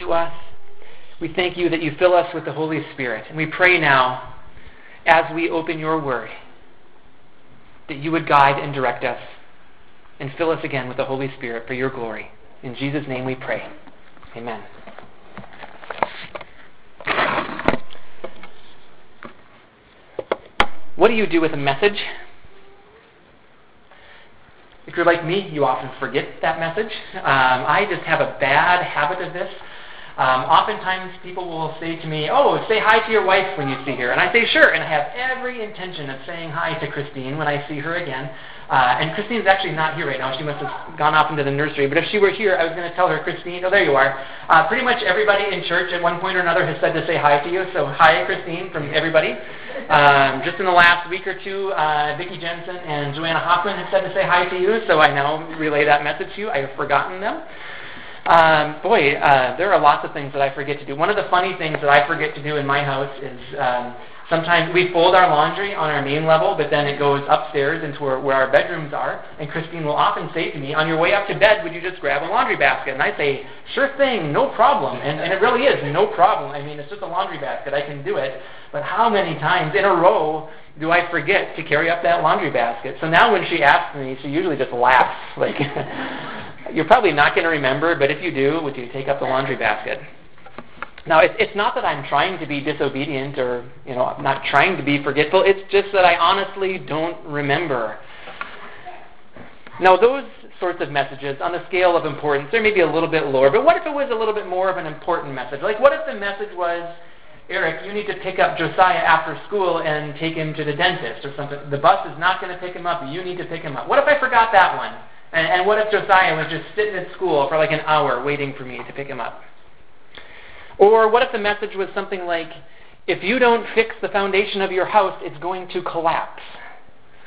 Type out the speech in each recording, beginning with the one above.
to us. We thank you that you fill us with the Holy Spirit. And we pray now, as we open your word, that you would guide and direct us and fill us again with the Holy Spirit for your glory. In Jesus' name we pray. Amen. What do you do with a message? If you're like me, you often forget that message. Um, I just have a bad habit of this. Um, oftentimes, people will say to me, "Oh, say hi to your wife when you see her," and I say, "Sure," and I have every intention of saying hi to Christine when I see her again. Uh, and Christine's actually not here right now. She must have gone off into the nursery. But if she were here, I was going to tell her, Christine, oh, there you are. Uh, pretty much everybody in church at one point or another has said to say hi to you. So hi, Christine, from everybody. Um, just in the last week or two, uh, Vicki Jensen and Joanna Hoffman have said to say hi to you. So I now relay that message to you. I have forgotten them. Um, boy, uh, there are lots of things that I forget to do. One of the funny things that I forget to do in my house is um, sometimes we fold our laundry on our main level, but then it goes upstairs into where, where our bedrooms are. And Christine will often say to me, "On your way up to bed, would you just grab a laundry basket?" And I say, "Sure thing, no problem." And, and it really is no problem. I mean, it's just a laundry basket. I can do it. But how many times in a row do I forget to carry up that laundry basket? So now when she asks me, she usually just laughs like. You're probably not going to remember, but if you do, would you take up the laundry basket? Now, it's, it's not that I'm trying to be disobedient or, you know, I'm not trying to be forgetful. It's just that I honestly don't remember. Now, those sorts of messages, on the scale of importance, they're maybe a little bit lower. But what if it was a little bit more of an important message? Like, what if the message was, Eric, you need to pick up Josiah after school and take him to the dentist or something. The bus is not going to pick him up. You need to pick him up. What if I forgot that one? And, and what if Josiah was just sitting at school for like an hour waiting for me to pick him up? Or what if the message was something like, if you don't fix the foundation of your house, it's going to collapse?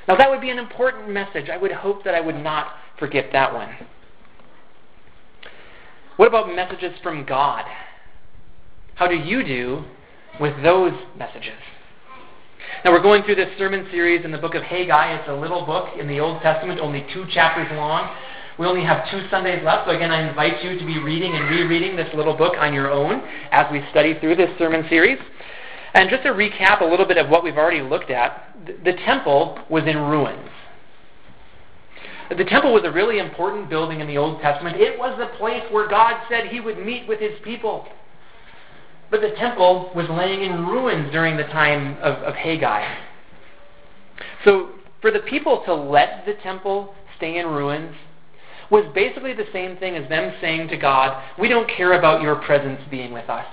Now, that would be an important message. I would hope that I would not forget that one. What about messages from God? How do you do with those messages? Now, we're going through this sermon series in the book of Haggai. It's a little book in the Old Testament, only two chapters long. We only have two Sundays left, so again, I invite you to be reading and rereading this little book on your own as we study through this sermon series. And just to recap a little bit of what we've already looked at, the temple was in ruins. The temple was a really important building in the Old Testament. It was the place where God said he would meet with his people. But the temple was laying in ruins during the time of, of Haggai. So for the people to let the temple stay in ruins was basically the same thing as them saying to God, We don't care about your presence being with us.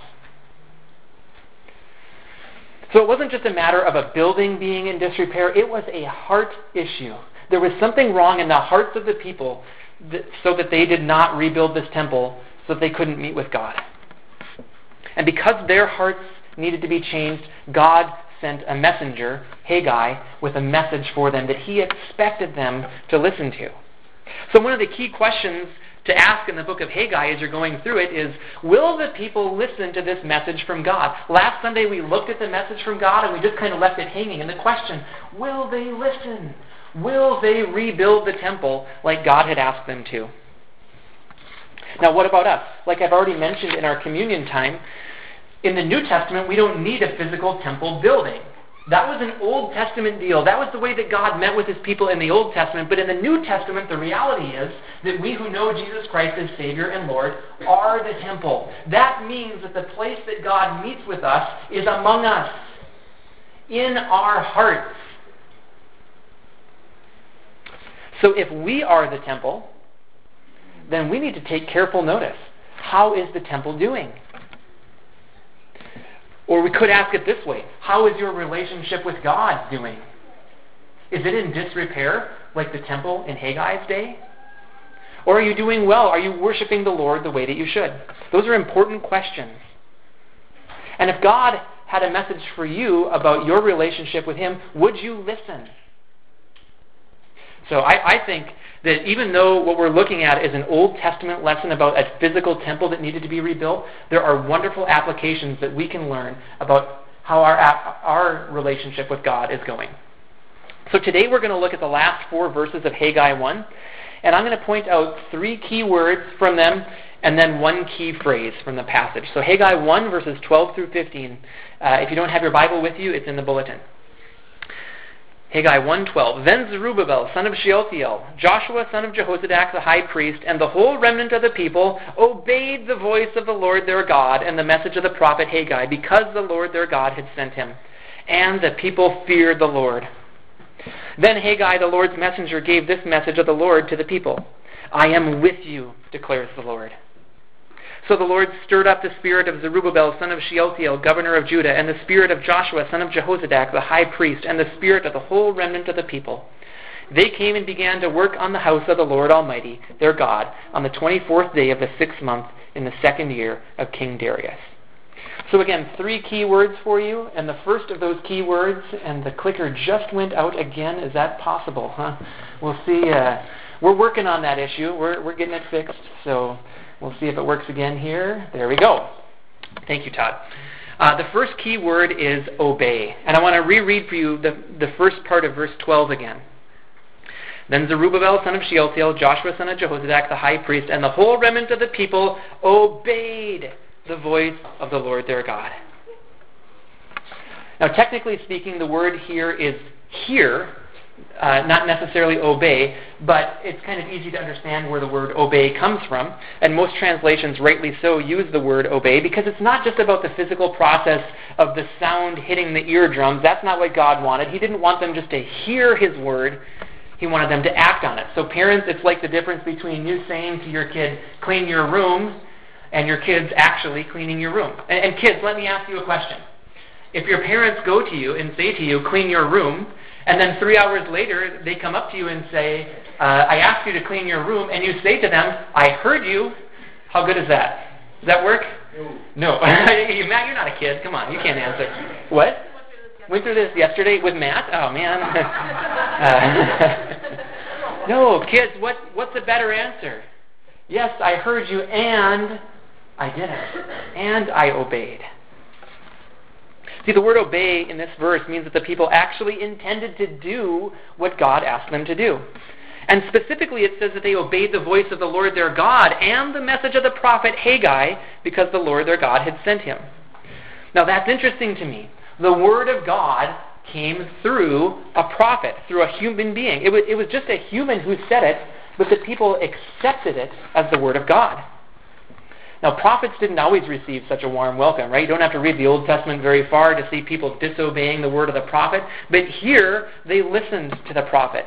So it wasn't just a matter of a building being in disrepair, it was a heart issue. There was something wrong in the hearts of the people that, so that they did not rebuild this temple so that they couldn't meet with God. And because their hearts needed to be changed, God sent a messenger, Haggai, with a message for them that he expected them to listen to. So, one of the key questions to ask in the book of Haggai as you're going through it is Will the people listen to this message from God? Last Sunday we looked at the message from God and we just kind of left it hanging. And the question Will they listen? Will they rebuild the temple like God had asked them to? Now, what about us? Like I've already mentioned in our communion time, in the New Testament, we don't need a physical temple building. That was an Old Testament deal. That was the way that God met with his people in the Old Testament. But in the New Testament, the reality is that we who know Jesus Christ as Savior and Lord are the temple. That means that the place that God meets with us is among us, in our hearts. So if we are the temple, then we need to take careful notice. How is the temple doing? Or we could ask it this way How is your relationship with God doing? Is it in disrepair, like the temple in Haggai's day? Or are you doing well? Are you worshiping the Lord the way that you should? Those are important questions. And if God had a message for you about your relationship with Him, would you listen? So I, I think that even though what we're looking at is an Old Testament lesson about a physical temple that needed to be rebuilt, there are wonderful applications that we can learn about how our, our relationship with God is going. So today we're going to look at the last four verses of Haggai 1, and I'm going to point out three key words from them and then one key phrase from the passage. So Haggai 1, verses 12 through 15. Uh, if you don't have your Bible with you, it's in the bulletin. Haggai 1:12 Then Zerubbabel son of Shealtiel, Joshua son of Jehozadak the high priest, and the whole remnant of the people obeyed the voice of the Lord their God and the message of the prophet Haggai, because the Lord their God had sent him. And the people feared the Lord. Then Haggai, the Lord's messenger, gave this message of the Lord to the people I am with you, declares the Lord. So the Lord stirred up the spirit of Zerubbabel, son of Shealtiel, governor of Judah, and the spirit of Joshua, son of Jehozadak, the high priest, and the spirit of the whole remnant of the people. They came and began to work on the house of the Lord Almighty, their God, on the 24th day of the sixth month in the second year of King Darius. So again, three key words for you, and the first of those key words, and the clicker just went out again. Is that possible? Huh? We'll see. Uh, we're working on that issue. We're we're getting it fixed. So We'll see if it works again here. There we go. Thank you, Todd. Uh, the first key word is obey. And I want to reread for you the, the first part of verse 12 again. Then Zerubbabel, son of Shealtiel, Joshua, son of Jehozadak, the high priest, and the whole remnant of the people obeyed the voice of the Lord their God. Now, technically speaking, the word here is hear, uh, not necessarily obey, but it's kind of easy to understand where the word obey comes from. And most translations, rightly so, use the word obey because it's not just about the physical process of the sound hitting the eardrums. That's not what God wanted. He didn't want them just to hear His word. He wanted them to act on it. So, parents, it's like the difference between you saying to your kid, clean your room, and your kids actually cleaning your room. And, and kids, let me ask you a question. If your parents go to you and say to you, clean your room, and then three hours later, they come up to you and say, uh, I asked you to clean your room, and you say to them, I heard you. How good is that? Does that work? No. no. Matt, you're not a kid. Come on, you can't answer. What? Went through this yesterday with Matt? Oh, man. uh, no, kids, what, what's a better answer? Yes, I heard you, and I did it. And I obeyed. See, the word obey in this verse means that the people actually intended to do what God asked them to do. And specifically, it says that they obeyed the voice of the Lord their God and the message of the prophet Haggai because the Lord their God had sent him. Now, that's interesting to me. The word of God came through a prophet, through a human being. It was, it was just a human who said it, but the people accepted it as the word of God. Now, prophets didn't always receive such a warm welcome, right? You don't have to read the Old Testament very far to see people disobeying the word of the prophet. But here, they listened to the prophet.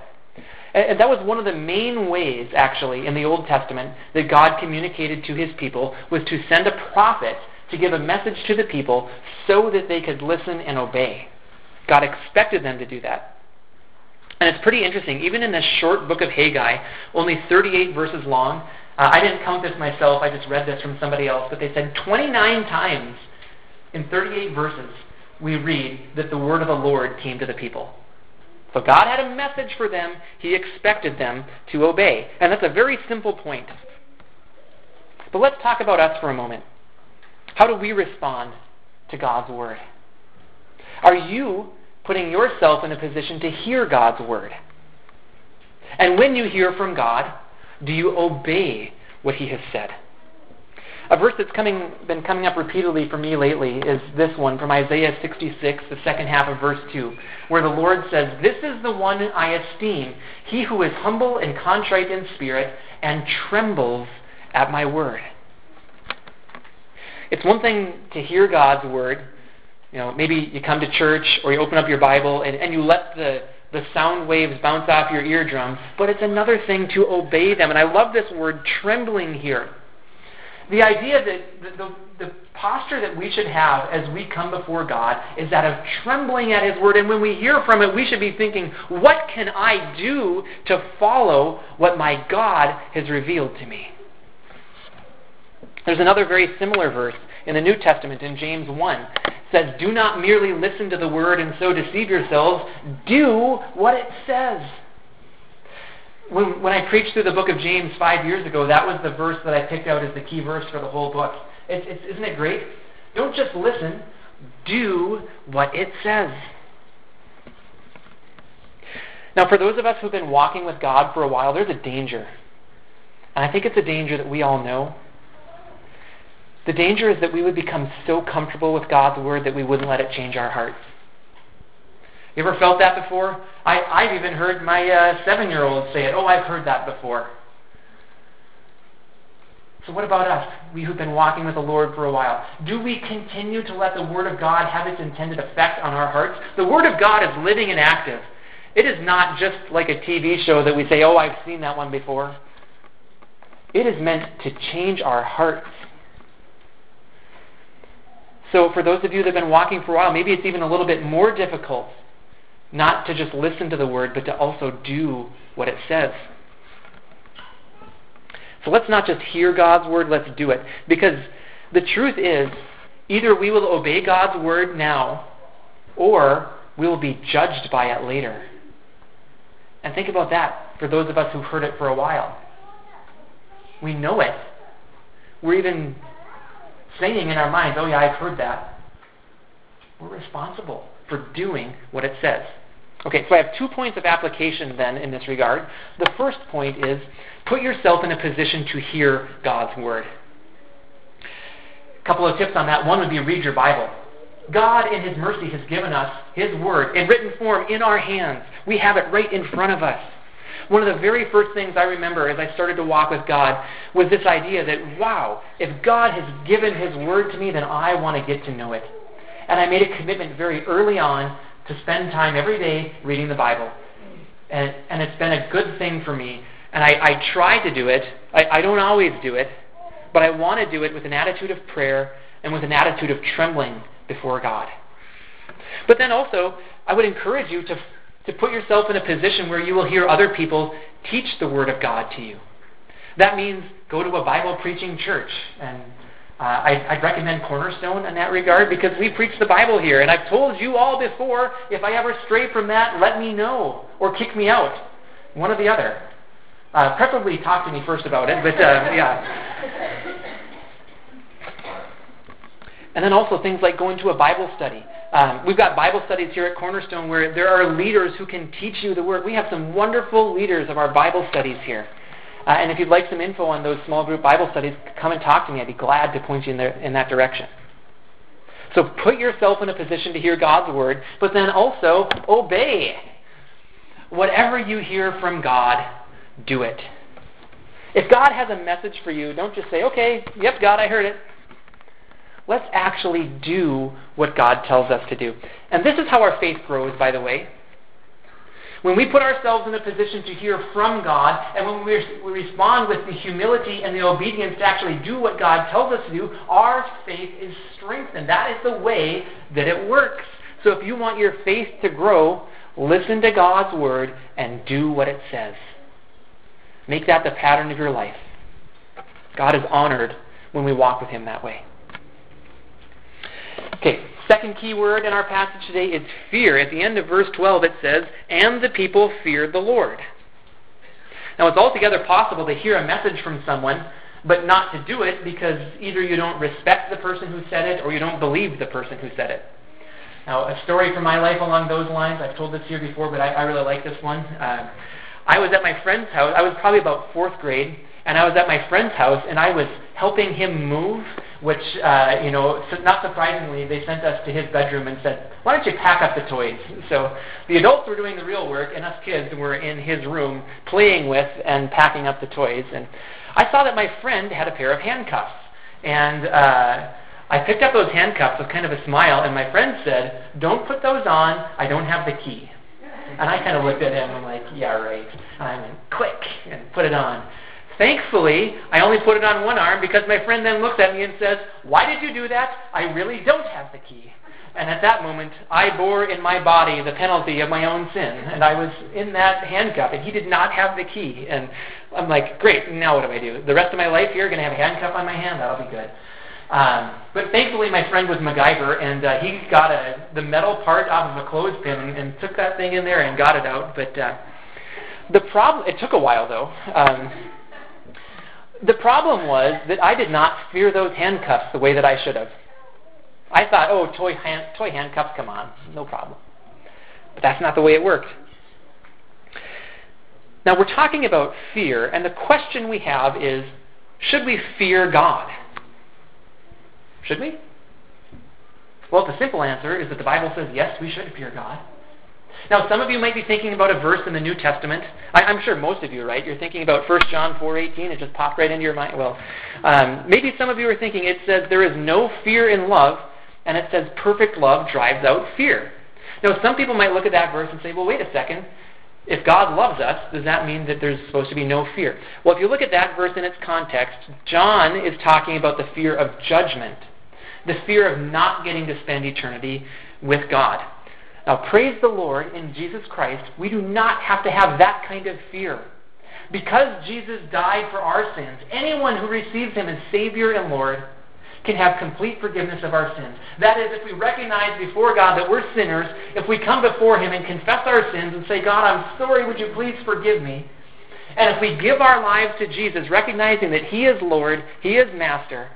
And that was one of the main ways, actually, in the Old Testament that God communicated to his people was to send a prophet to give a message to the people so that they could listen and obey. God expected them to do that. And it's pretty interesting. Even in this short book of Haggai, only 38 verses long, uh, I didn't count this myself, I just read this from somebody else, but they said 29 times in 38 verses we read that the word of the Lord came to the people. So God had a message for them, He expected them to obey. And that's a very simple point. But let's talk about us for a moment. How do we respond to God's word? Are you putting yourself in a position to hear God's word? And when you hear from God, do you obey what he has said? A verse that's coming, been coming up repeatedly for me lately is this one from Isaiah 66, the second half of verse 2, where the Lord says, This is the one I esteem, he who is humble and contrite in spirit and trembles at my word. It's one thing to hear God's word. You know, maybe you come to church or you open up your Bible and, and you let the the sound waves bounce off your eardrums, but it's another thing to obey them. And I love this word trembling here. The idea that the, the, the, posture that we should have as we come before God is that of trembling at His Word. And when we hear from it, we should be thinking, what can I do to follow what my God has revealed to me? There's another very similar verse in the New Testament in James 1 says, Do not merely listen to the word and so deceive yourselves. Do what it says. When, when I preached through the book of James five years ago, that was the verse that I picked out as the key verse for the whole book. It's, it's, isn't it great? Don't just listen, do what it says. Now, for those of us who've been walking with God for a while, there's a danger. And I think it's a danger that we all know. The danger is that we would become so comfortable with God's Word that we wouldn't let it change our hearts. You ever felt that before? I, I've even heard my uh, seven year old say it. Oh, I've heard that before. So, what about us, we who've been walking with the Lord for a while? Do we continue to let the Word of God have its intended effect on our hearts? The Word of God is living and active. It is not just like a TV show that we say, oh, I've seen that one before. It is meant to change our hearts. So, for those of you that have been walking for a while, maybe it's even a little bit more difficult not to just listen to the Word, but to also do what it says. So let's not just hear God's word, let's do it. Because the truth is, either we will obey God's word now, or we will be judged by it later. And think about that for those of us who've heard it for a while. We know it. We're even saying in our minds, oh, yeah, I've heard that. We're responsible for doing what it says. Okay, so I have two points of application then in this regard. The first point is put yourself in a position to hear God's Word. A couple of tips on that. One would be read your Bible. God, in His mercy, has given us His Word in written form in our hands. We have it right in front of us. One of the very first things I remember as I started to walk with God was this idea that, wow, if God has given His Word to me, then I want to get to know it. And I made a commitment very early on to spend time every day reading the Bible. And, and it's been a good thing for me. And I, I try to do it. I, I don't always do it, but I want to do it with an attitude of prayer and with an attitude of trembling before God. But then also, I would encourage you to, to put yourself in a position where you will hear other people teach the Word of God to you. That means go to a Bible preaching church and uh, I, I'd recommend Cornerstone in that regard because we preach the Bible here. And I've told you all before if I ever stray from that, let me know or kick me out. One or the other. Uh, preferably talk to me first about it, but uh, yeah. And then also things like going to a Bible study. Um, we've got Bible studies here at Cornerstone where there are leaders who can teach you the Word. We have some wonderful leaders of our Bible studies here. Uh, and if you'd like some info on those small group Bible studies, come and talk to me. I'd be glad to point you in, there, in that direction. So put yourself in a position to hear God's word, but then also obey. Whatever you hear from God, do it. If God has a message for you, don't just say, okay, yep, God, I heard it. Let's actually do what God tells us to do. And this is how our faith grows, by the way. When we put ourselves in a position to hear from God, and when we, respond with the humility and the obedience to actually do what God tells us to do, our faith is strengthened. That is the way that it works. So if you want your faith to grow, listen to God's word and do what it says. Make that the pattern of your life. God is honored when we walk with Him that way. Okay, second key word in our passage today is fear. At the end of verse 12 it says, And the people feared the Lord. Now it's altogether possible to hear a message from someone, but not to do it because either you don't respect the person who said it or you don't believe the person who said it. Now, a story from my life along those lines, I've told this here before, but I, I really like this one. Uh, I was at my friend's house. I was probably about fourth grade, and I was at my friend's house, and I was helping him move which, uh, you know, not surprisingly, they sent us to his bedroom and said, why don't you pack up the toys? So the adults were doing the real work, and us kids were in his room playing with and packing up the toys. And I saw that my friend had a pair of handcuffs. And uh, I picked up those handcuffs with kind of a smile, and my friend said, don't put those on. I don't have the key. And I kind of looked at him and I'm like, yeah, right. And I went, quick, and put it on. Thankfully, I only put it on one arm because my friend then looks at me and says, Why did you do that? I really don't have the key. And at that moment, I bore in my body the penalty of my own sin. And I was in that handcuff, and he did not have the key. And I'm like, great, now what do I do? The rest of my life here, going to have a handcuff on my hand? That'll be good. Um, but thankfully, my friend was MacGyver, and uh, he got a, the metal part off of a clothespin and, and took that thing in there and got it out. But uh, the problem, it took a while though. Um, the problem was that I did not fear those handcuffs the way that I should have. I thought, oh, toy, hand, toy handcuffs, come on, no problem. But that's not the way it worked. Now, we're talking about fear, and the question we have is should we fear God? Should we? Well, the simple answer is that the Bible says yes, we should fear God. Now, some of you might be thinking about a verse in the New Testament. I, am sure most of you, right? You're thinking about 1 John 4:18. It just popped right into your mind. Well, um, maybe some of you are thinking it says there is no fear in love, and it says perfect love drives out fear. Now, some people might look at that verse and say, well, wait a second. If God loves us, does that mean that there's supposed to be no fear? Well, if you look at that verse in its context, John is talking about the fear of judgment, the fear of not getting to spend eternity with God. Now, praise the Lord in Jesus Christ, we do not have to have that kind of fear. Because Jesus died for our sins, anyone who receives him as Savior and Lord can have complete forgiveness of our sins. That is, if we recognize before God that we're sinners, if we come before Him and confess our sins and say, God, I'm sorry, would you please forgive me? And if we give our lives to Jesus, recognizing that He is Lord, He is Master,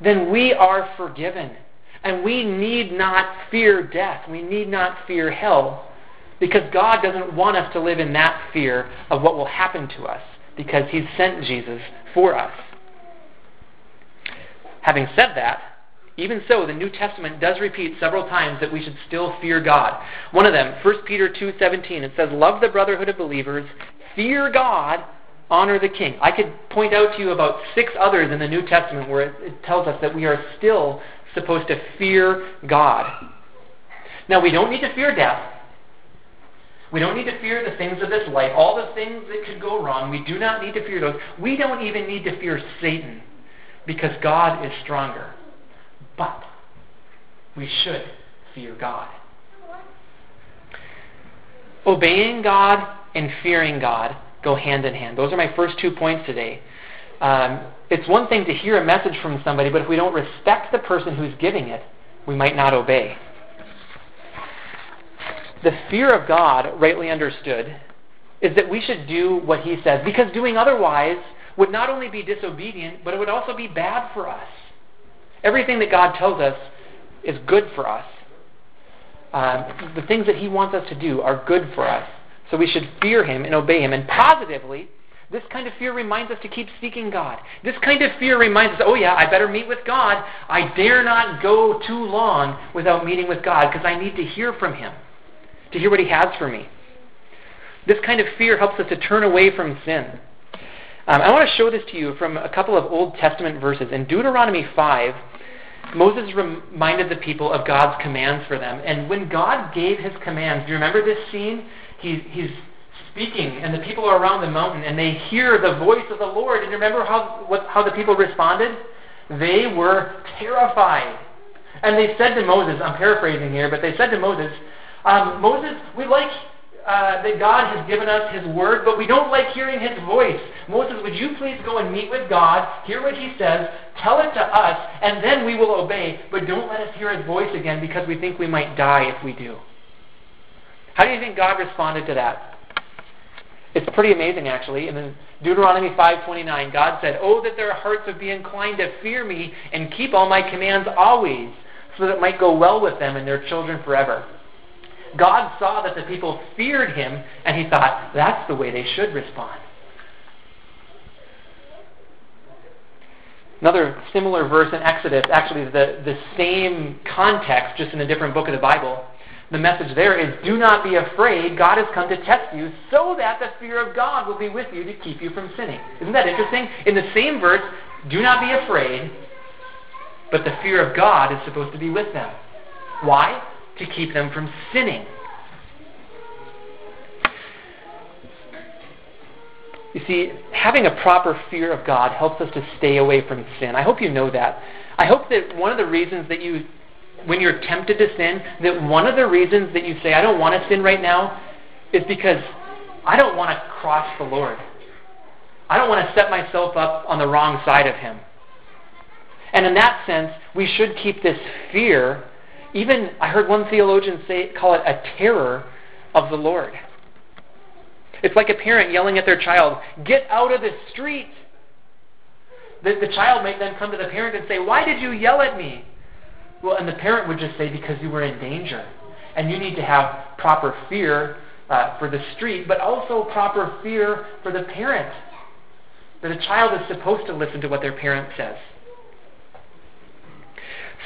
then we are forgiven. And we need not fear death. We need not fear hell. Because God doesn't want us to live in that fear of what will happen to us. Because He's sent Jesus for us. Having said that, even so, the New Testament does repeat several times that we should still fear God. One of them, 1 Peter 2:17, it says, "Love the brotherhood of believers, fear God, honor the king." I could point out to you about six others in the New Testament where it, it tells us that we are still supposed to fear God. Now, we don't need to fear death. We don't need to fear the things of this life, all the things that could go wrong. We do not need to fear those. We don't even need to fear Satan because God is stronger. But we should fear God. Obeying God and fearing God go hand in hand. Those are my first two points today. Um, it's one thing to hear a message from somebody, but if we don't respect the person who's giving it, we might not obey. The fear of God, rightly understood, is that we should do what He says, because doing otherwise would not only be disobedient, but it would also be bad for us. Everything that God tells us is good for us. Um, the things that He wants us to do are good for us. So we should fear Him and obey Him. And positively, this kind of fear reminds us to keep seeking God. This kind of fear reminds us, oh yeah, I better meet with God. I dare not go too long without meeting with God because I need to hear from Him, to hear what He has for me. This kind of fear helps us to turn away from sin. Um, I want to show this to you from a couple of Old Testament verses. In Deuteronomy 5, Moses reminded the people of God's commands for them. And when God gave his commands, do you remember this scene? He, he's speaking, and the people are around the mountain, and they hear the voice of the Lord. And remember how, what, how the people responded? They were terrified. And they said to Moses, I'm paraphrasing here, but they said to Moses, um, Moses, we like uh, that God has given us His Word, but we don't like hearing His voice. Moses, would you please go and meet with God, hear what He says, tell it to us, and then we will obey, but don't let us hear His voice again because we think we might die if we do. How do you think God responded to that? It's pretty amazing, actually. In Deuteronomy 5:29, God said, "Oh, that their hearts would be inclined to fear me and keep all my commands always, so that it might go well with them and their children forever." God saw that the people feared him, and he thought, that's the way they should respond. Another similar verse in Exodus, actually the, the same context, just in a different book of the Bible. The message there is do not be afraid. God has come to test you so that the fear of God will be with you to keep you from sinning. Isn't that interesting? In the same verse, do not be afraid, but the fear of God is supposed to be with them. Why? to keep them from sinning. You see, having a proper fear of God helps us to stay away from sin. I hope you know that. I hope that one of the reasons that you, when you're tempted to sin, that one of the reasons that you say, I don't want to sin right now, is because I don't want to cross the Lord. I don't want to set myself up on the wrong side of Him. And in that sense, we should keep this fear even I heard one theologian say call it a terror of the Lord. It's like a parent yelling at their child, "Get out of the street." The, the child might then come to the parent and say, "Why did you yell at me?" Well, and the parent would just say, "Because you were in danger, and you need to have proper fear uh, for the street, but also proper fear for the parent." That a child is supposed to listen to what their parent says.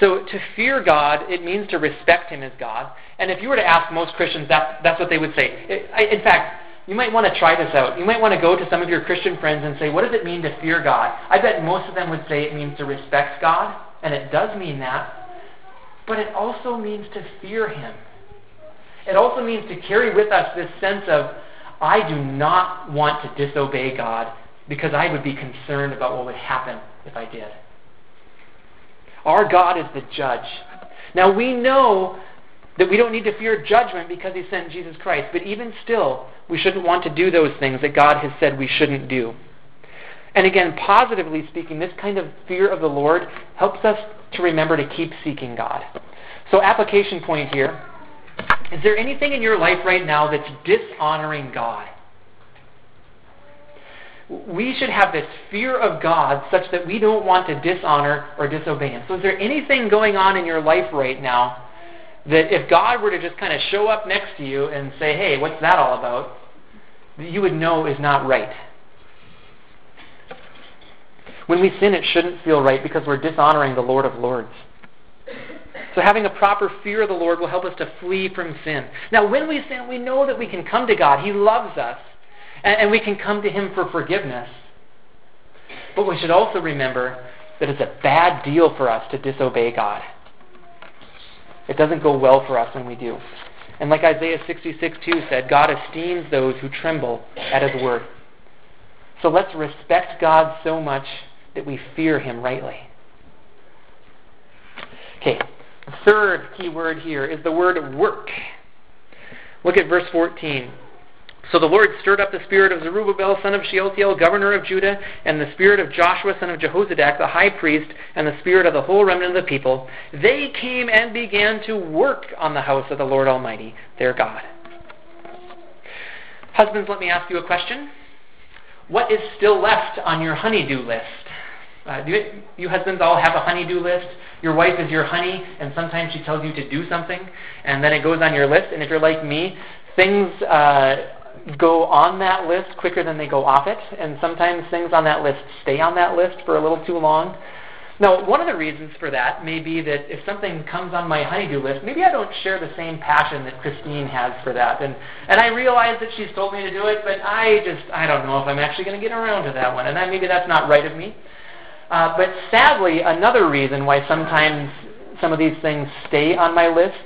So to fear God, it means to respect Him as God. And if you were to ask most Christians, that, that's what they would say. In fact, you might want to try this out. You might want to go to some of your Christian friends and say, what does it mean to fear God? I bet most of them would say it means to respect God, and it does mean that. But it also means to fear Him. It also means to carry with us this sense of, I do not want to disobey God because I would be concerned about what would happen if I did. Our God is the judge. Now we know that we don't need to fear judgment because he sent Jesus Christ, but even still, we shouldn't want to do those things that God has said we shouldn't do. And again, positively speaking, this kind of fear of the Lord helps us to remember to keep seeking God. So, application point here is there anything in your life right now that's dishonoring God? We should have this fear of God such that we don't want to dishonor or disobey Him. So, is there anything going on in your life right now that if God were to just kind of show up next to you and say, hey, what's that all about? That you would know is not right. When we sin, it shouldn't feel right because we're dishonoring the Lord of Lords. So having a proper fear of the Lord will help us to flee from sin. Now, when we sin, we know that we can come to God. He loves us. And, and we can come to Him for forgiveness. But we should also remember that it's a bad deal for us to disobey God. It doesn't go well for us when we do. And like Isaiah 66 2 said, God esteems those who tremble at His word. So let's respect God so much that we fear Him rightly. Okay, third key word here is the word work. Look at verse 14. So the Lord stirred up the spirit of Zerubbabel, son of Shealtiel, governor of Judah, and the spirit of Joshua, son of Jehozadak, the high priest, and the spirit of the whole remnant of the people. They came and began to work on the house of the Lord Almighty, their God. Husbands, let me ask you a question. What is still left on your honey-do list? Uh, you, you husbands all have a honey-do list? Your wife is your honey, and sometimes she tells you to do something, and then it goes on your list. And if you're like me, things uh, go on that list quicker than they go off it, and sometimes things on that list stay on that list for a little too long. Now, one of the reasons for that may be that if something comes on my honey-do list, maybe I don't share the same passion that Christine has for that. And, and I realize that she's told me to do it, but I just, I don't know if I'm actually going to get around to that one. And that, maybe that's not right of me. Uh, but sadly, another reason why sometimes some of these things stay on my list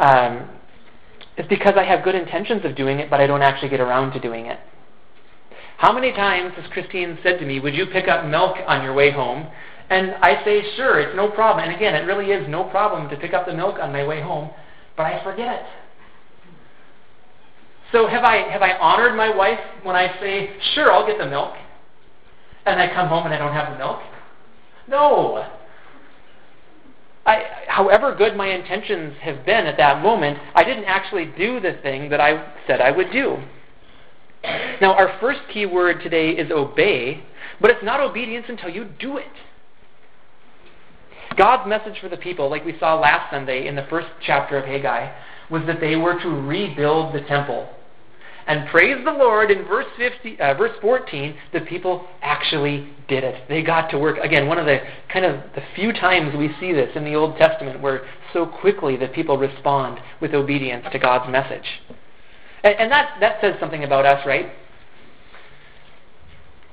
um, it's because I have good intentions of doing it, but I don't actually get around to doing it. How many times has Christine said to me, Would you pick up milk on your way home? And I say, Sure, it's no problem. And again, it really is no problem to pick up the milk on my way home, but I forget. it. So have I have I honored my wife when I say, Sure, I'll get the milk, and I come home and I don't have the milk? No. I, however good my intentions have been at that moment, I didn't actually do the thing that I said I would do. Now, our first key word today is obey, but it's not obedience until you do it. God's message for the people, like we saw last Sunday in the first chapter of Haggai, was that they were to rebuild the temple. And praise the Lord, in verse, 50, uh, verse 14, the people actually did it. They got to work. Again, one of the kind of the few times we see this in the Old Testament where so quickly the people respond with obedience to God's message. And, and that, that says something about us, right?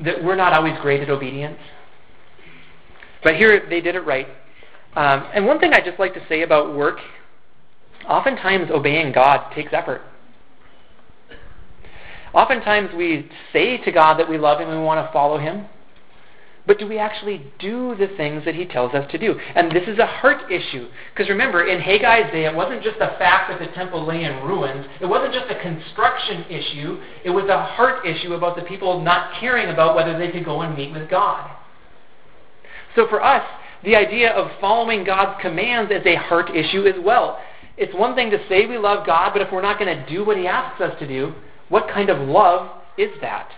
That we're not always great at obedience. But here they did it right. Um, and one thing I just like to say about work oftentimes obeying God takes effort. Oftentimes we say to God that we love Him and we want to follow Him, but do we actually do the things that He tells us to do? And this is a heart issue. Because remember, in Haggai's day, it wasn't just the fact that the temple lay in ruins, it wasn't just a construction issue, it was a heart issue about the people not caring about whether they could go and meet with God. So for us, the idea of following God's commands is a heart issue as well. It's one thing to say we love God, but if we're not going to do what He asks us to do, what kind of love is that?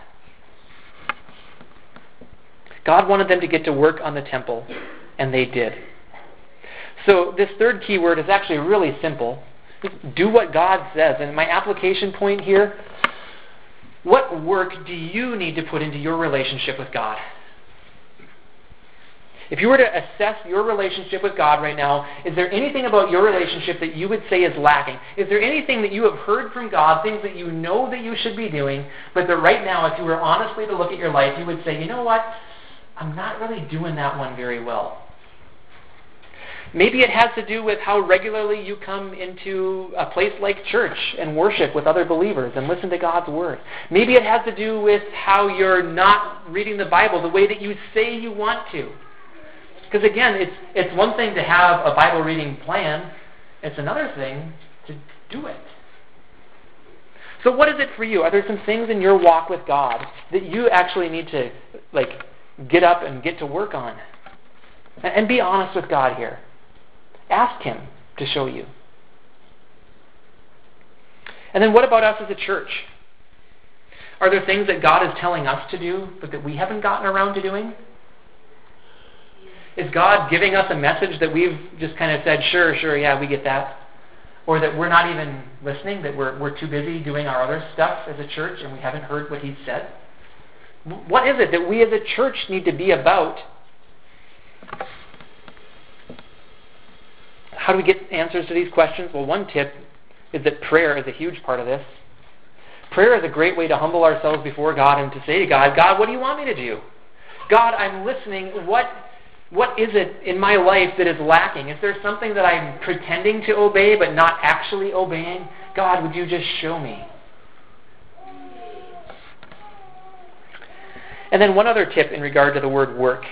God wanted them to get to work on the temple, and they did. So, this third key word is actually really simple. Do what God says. And my application point here what work do you need to put into your relationship with God? If you were to assess your relationship with God right now, is there anything about your relationship that you would say is lacking? Is there anything that you have heard from God, things that you know that you should be doing, but that right now, if you were honestly to look at your life, you would say, you know what? I'm not really doing that one very well. Maybe it has to do with how regularly you come into a place like church and worship with other believers and listen to God's Word. Maybe it has to do with how you're not reading the Bible the way that you say you want to. Because again, it's, it's one thing to have a Bible reading plan, it's another thing to do it. So what is it for you? Are there some things in your walk with God that you actually need to like get up and get to work on? And be honest with God here. Ask Him to show you. And then what about us as a church? Are there things that God is telling us to do, but that we haven't gotten around to doing? Is God giving us a message that we've just kind of said, sure, sure, yeah, we get that? Or that we're not even listening, that we're, we're too busy doing our other stuff as a church and we haven't heard what He's said? What is it that we as a church need to be about How do we get answers to these questions? Well, one tip is that prayer is a huge part of this. Prayer is a great way to humble ourselves before God and to say to God, God, what do you want me to do? God, I'm listening. What, what is it in my life that is lacking? Is there something that I'm pretending to obey but not actually obeying? God, would you just show me? And then one other tip in regard to the word work.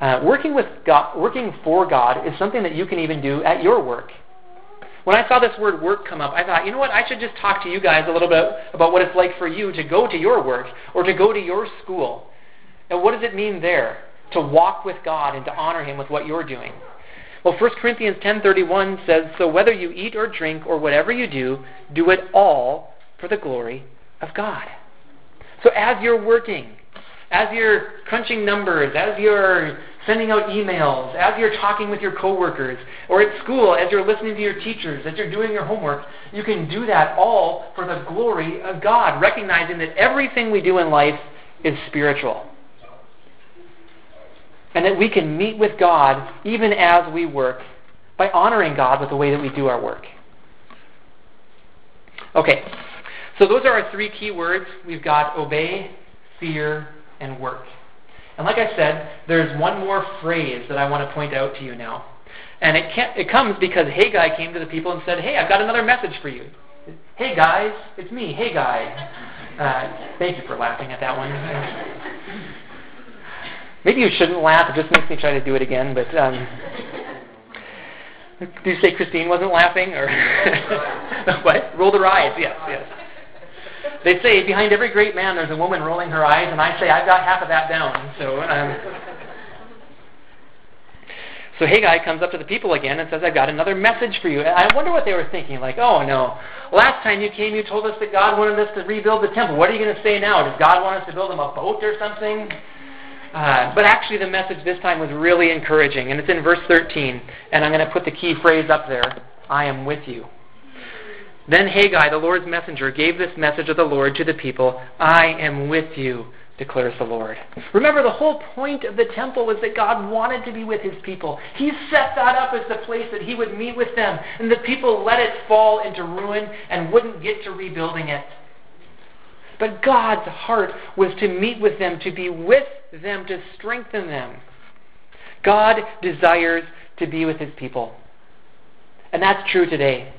Uh, working with God, working for God is something that you can even do at your work. When I saw this word work come up, I thought, you know what? I should just talk to you guys a little bit about what it's like for you to go to your work or to go to your school. And what does it mean there to walk with God and to honor Him with what you're doing? Well, 1 Corinthians 10:31 says, "So whether you eat or drink or whatever you do, do it all for the glory of God." So as you're working, as you're crunching numbers, as you're sending out emails, as you're talking with your coworkers, or at school, as you're listening to your teachers, as you're doing your homework, you can do that all for the glory of God, recognizing that everything we do in life is spiritual. And that we can meet with God even as we work by honoring God with the way that we do our work. Okay, so those are our three key words. We've got obey, fear, and work. And like I said, there's one more phrase that I want to point out to you now. And it, it comes because Haggai came to the people and said, Hey, I've got another message for you. Hey, guys, it's me, Haggai. Uh, thank you for laughing at that one. Maybe you shouldn't laugh. It just makes me try to do it again. But um, did you say Christine wasn't laughing? or what? Roll her eyes. Yes, yes. They say behind every great man there's a woman rolling her eyes, and I say I've got half of that down. So, um, so Haggai comes up to the people again and says, I've got another message for you. And I wonder what they were thinking. Like, oh no, last time you came, you told us that God wanted us to rebuild the temple. What are you going to say now? Does God want us to build him a boat or something? Uh, but actually, the message this time was really encouraging, and it's in verse 13. And I'm going to put the key phrase up there I am with you. Then Haggai, the Lord's messenger, gave this message of the Lord to the people I am with you, declares the Lord. Remember, the whole point of the temple was that God wanted to be with his people. He set that up as the place that he would meet with them, and the people let it fall into ruin and wouldn't get to rebuilding it. But God's heart was to meet with them, to be with them, to strengthen them. God desires to be with his people. And that's true today.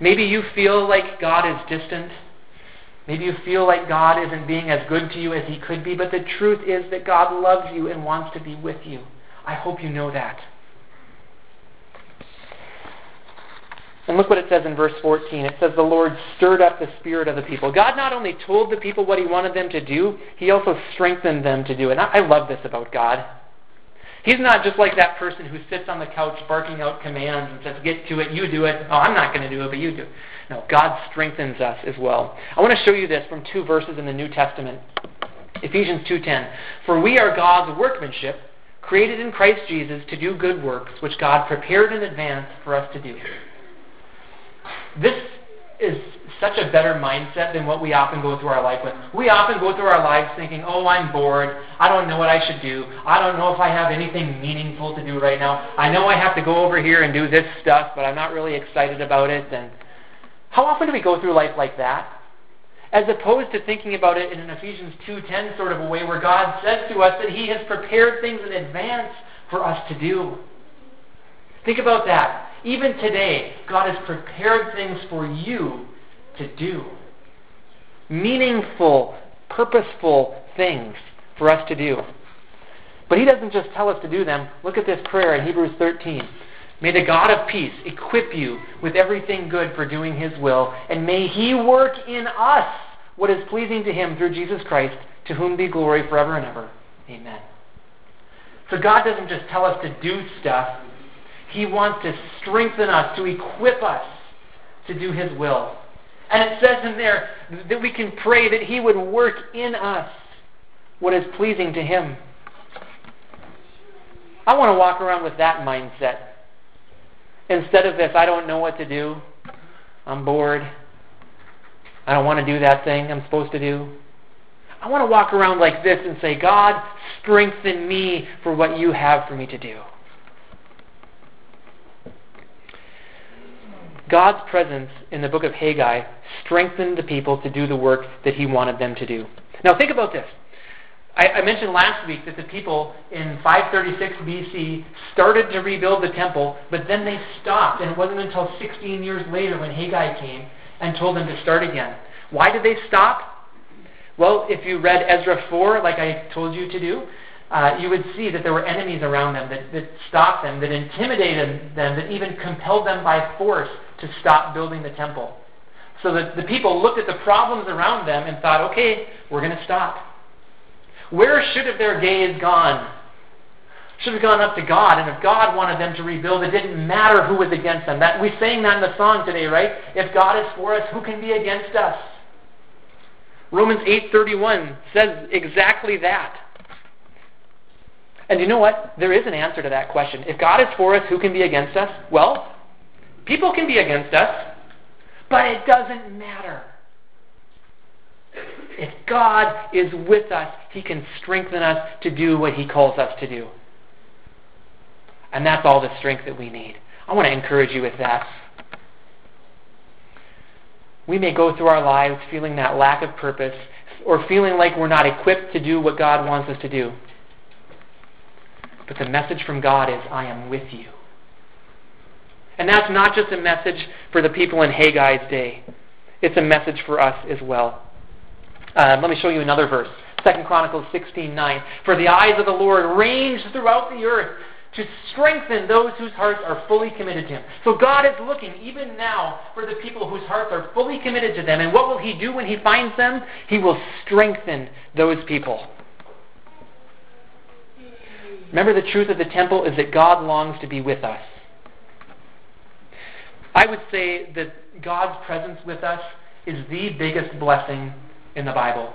Maybe you feel like God is distant. Maybe you feel like God isn't being as good to you as He could be, but the truth is that God loves you and wants to be with you. I hope you know that. And look what it says in verse 14. It says, The Lord stirred up the spirit of the people. God not only told the people what He wanted them to do, He also strengthened them to do it. And I love this about God. He's not just like that person who sits on the couch barking out commands and says, Get to it, you do it. Oh, I'm not going to do it, but you do. No, God strengthens us as well. I want to show you this from two verses in the New Testament. Ephesians 2:10. For we are God's workmanship, created in Christ Jesus to do good works, which God prepared in advance for us to do. This is such a better mindset than what we often go through our life with. We often go through our lives thinking, oh, I'm bored. I don't know what I should do. I don't know if I have anything meaningful to do right now. I know I have to go over here and do this stuff, but I'm not really excited about it. And how often do we go through life like that? As opposed to thinking about it in an Ephesians 2.10 sort of a way where God says to us that He has prepared things in advance for us to do. Think about that. Even today, God has prepared things for you to do. Meaningful, purposeful things for us to do. But He doesn't just tell us to do them. Look at this prayer in Hebrews 13. May the God of peace equip you with everything good for doing His will, and may He work in us what is pleasing to Him through Jesus Christ, to whom be glory forever and ever. Amen. So God doesn't just tell us to do stuff, he wants to strengthen us, to equip us to do His will. And it says in there that we can pray that He would work in us what is pleasing to Him. I want to walk around with that mindset. Instead of this, I don't know what to do. I'm bored. I don't want to do that thing I'm supposed to do. I want to walk around like this and say, God, strengthen me for what you have for me to do. God's presence in the book of Haggai strengthened the people to do the work that he wanted them to do. Now, think about this. I, I, mentioned last week that the people in 536 BC started to rebuild the temple, but then they stopped, and it wasn't until 16 years later when Haggai came and told them to start again. Why did they stop? Well, if you read Ezra 4, like I told you to do, uh, you would see that there were enemies around them that, that stopped them, that intimidated them, that even compelled them by force to stop building the temple. So that the people looked at the problems around them and thought, okay, we're going to stop. Where should have their gaze gone? Should have gone up to God, and if God wanted them to rebuild, it didn't matter who was against them. That we sang that in the song today, right? If God is for us, who can be against us? Romans 8:31 says exactly that. And you know what? There is an answer to that question. If God is for us, who can be against us? Well, People can be against us, but it doesn't matter. If God is with us, He can strengthen us to do what He calls us to do. And that's all the strength that we need. I want to encourage you with that. We may go through our lives feeling that lack of purpose or feeling like we're not equipped to do what God wants us to do. But the message from God is, I am with you. And that's not just a message for the people in Haggai's day. It's a message for us as well. Uh, let me show you another verse. Second Chronicles 16:9. For the eyes of the Lord range throughout the earth to strengthen those whose hearts are fully committed to Him. So God is looking even now for the people whose hearts are fully committed to them. And what will He do when He finds them? He will strengthen those people. Remember, the truth of the temple is that God longs to be with us. I would say that God's presence with us is the biggest blessing in the Bible.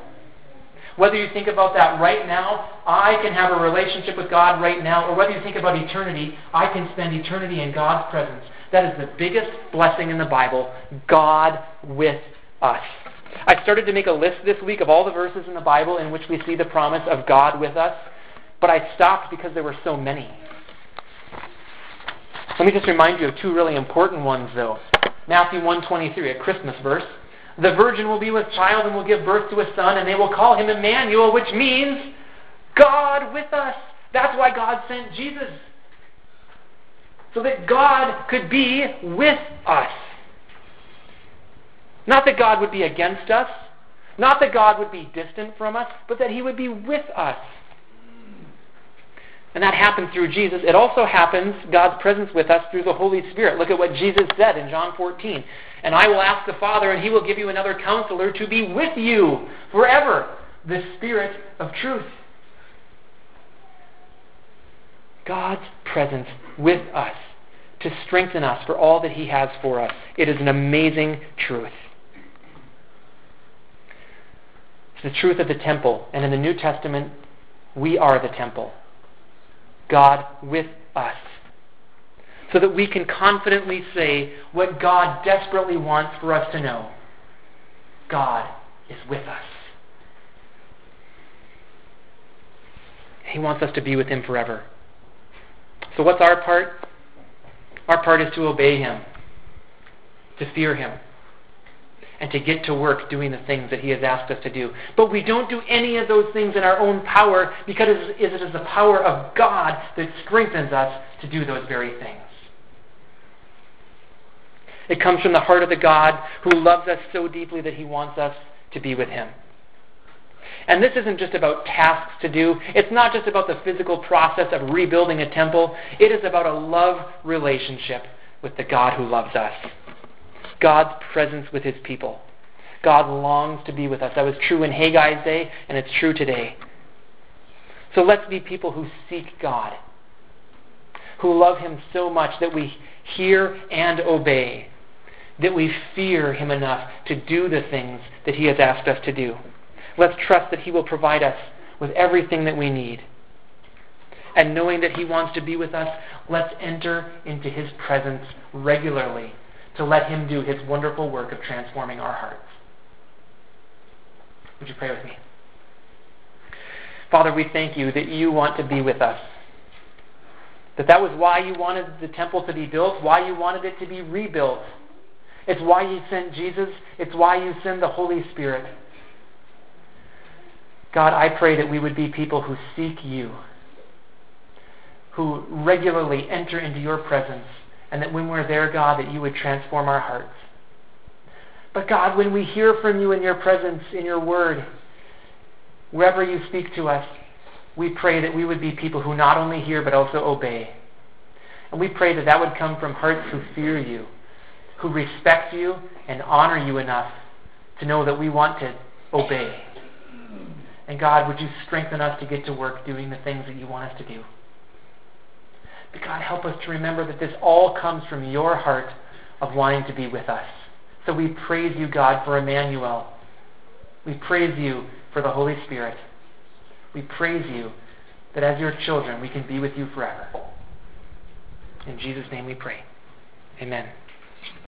Whether you think about that right now, I can have a relationship with God right now, or whether you think about eternity, I can spend eternity in God's presence. That is the biggest blessing in the Bible God with us. I started to make a list this week of all the verses in the Bible in which we see the promise of God with us, but I stopped because there were so many. Let me just remind you of two really important ones, though. Matthew 1.23, a Christmas verse. The virgin will be with child and will give birth to a son, and they will call him Emmanuel, which means God with us. That's why God sent Jesus. So that God could be with us. Not that God would be against us, not that God would be distant from us, but that He would be with us. And that happens through Jesus. It also happens, God's presence with us, through the Holy Spirit. Look at what Jesus said in John 14. And I will ask the Father, and he will give you another counselor to be with you forever, the Spirit of truth. God's presence with us to strengthen us for all that he has for us. It is an amazing truth. It's the truth of the temple. And in the New Testament, we are the temple. God with us. so that we can confidently say what God desperately wants for us to know God is with us. He wants us to be with Him forever. So, what's our part? Our part is to obey Him, to fear Him, and to get to work doing the things that He has asked us to do. But we don't do any of those things in our own power because it is the power of God that strengthens us to do those very things. It comes from the heart of the God who loves us so deeply that He wants us to be with Him. And this isn't just about tasks to do. It's not just about the physical process of rebuilding a temple. It is about a love relationship with the God who loves us. God's presence with his people. God longs to be with us. That was true in Haggai's day, and it's true today. So let's be people who seek God, who love him so much that we hear and obey, that we fear him enough to do the things that he has asked us to do. Let's trust that He will provide us with everything that we need. And knowing that He wants to be with us, let's enter into His presence regularly to let Him do His wonderful work of transforming our hearts. Would you pray with me? Father, we thank you that you want to be with us. That that was why you wanted the temple to be built, why you wanted it to be rebuilt. It's why you sent Jesus. It's why you send the Holy Spirit. God, I pray that we would be people who seek you, who regularly enter into your presence, and that when we're there, God, that you would transform our hearts. But God, when we hear from you in your presence, in your word, wherever you speak to us, we pray that we would be people who not only hear but also obey. And we pray that that would come from hearts who fear you, who respect you and honor you enough to know that we want to obey. And God, would you strengthen us to get to work doing the things that you want us to do? But God, help us to remember that this all comes from your heart of wanting to be with us. So we praise you, God, for Emmanuel. We praise you for the Holy Spirit. We praise you that as your children, we can be with you forever. In Jesus' name we pray. Amen.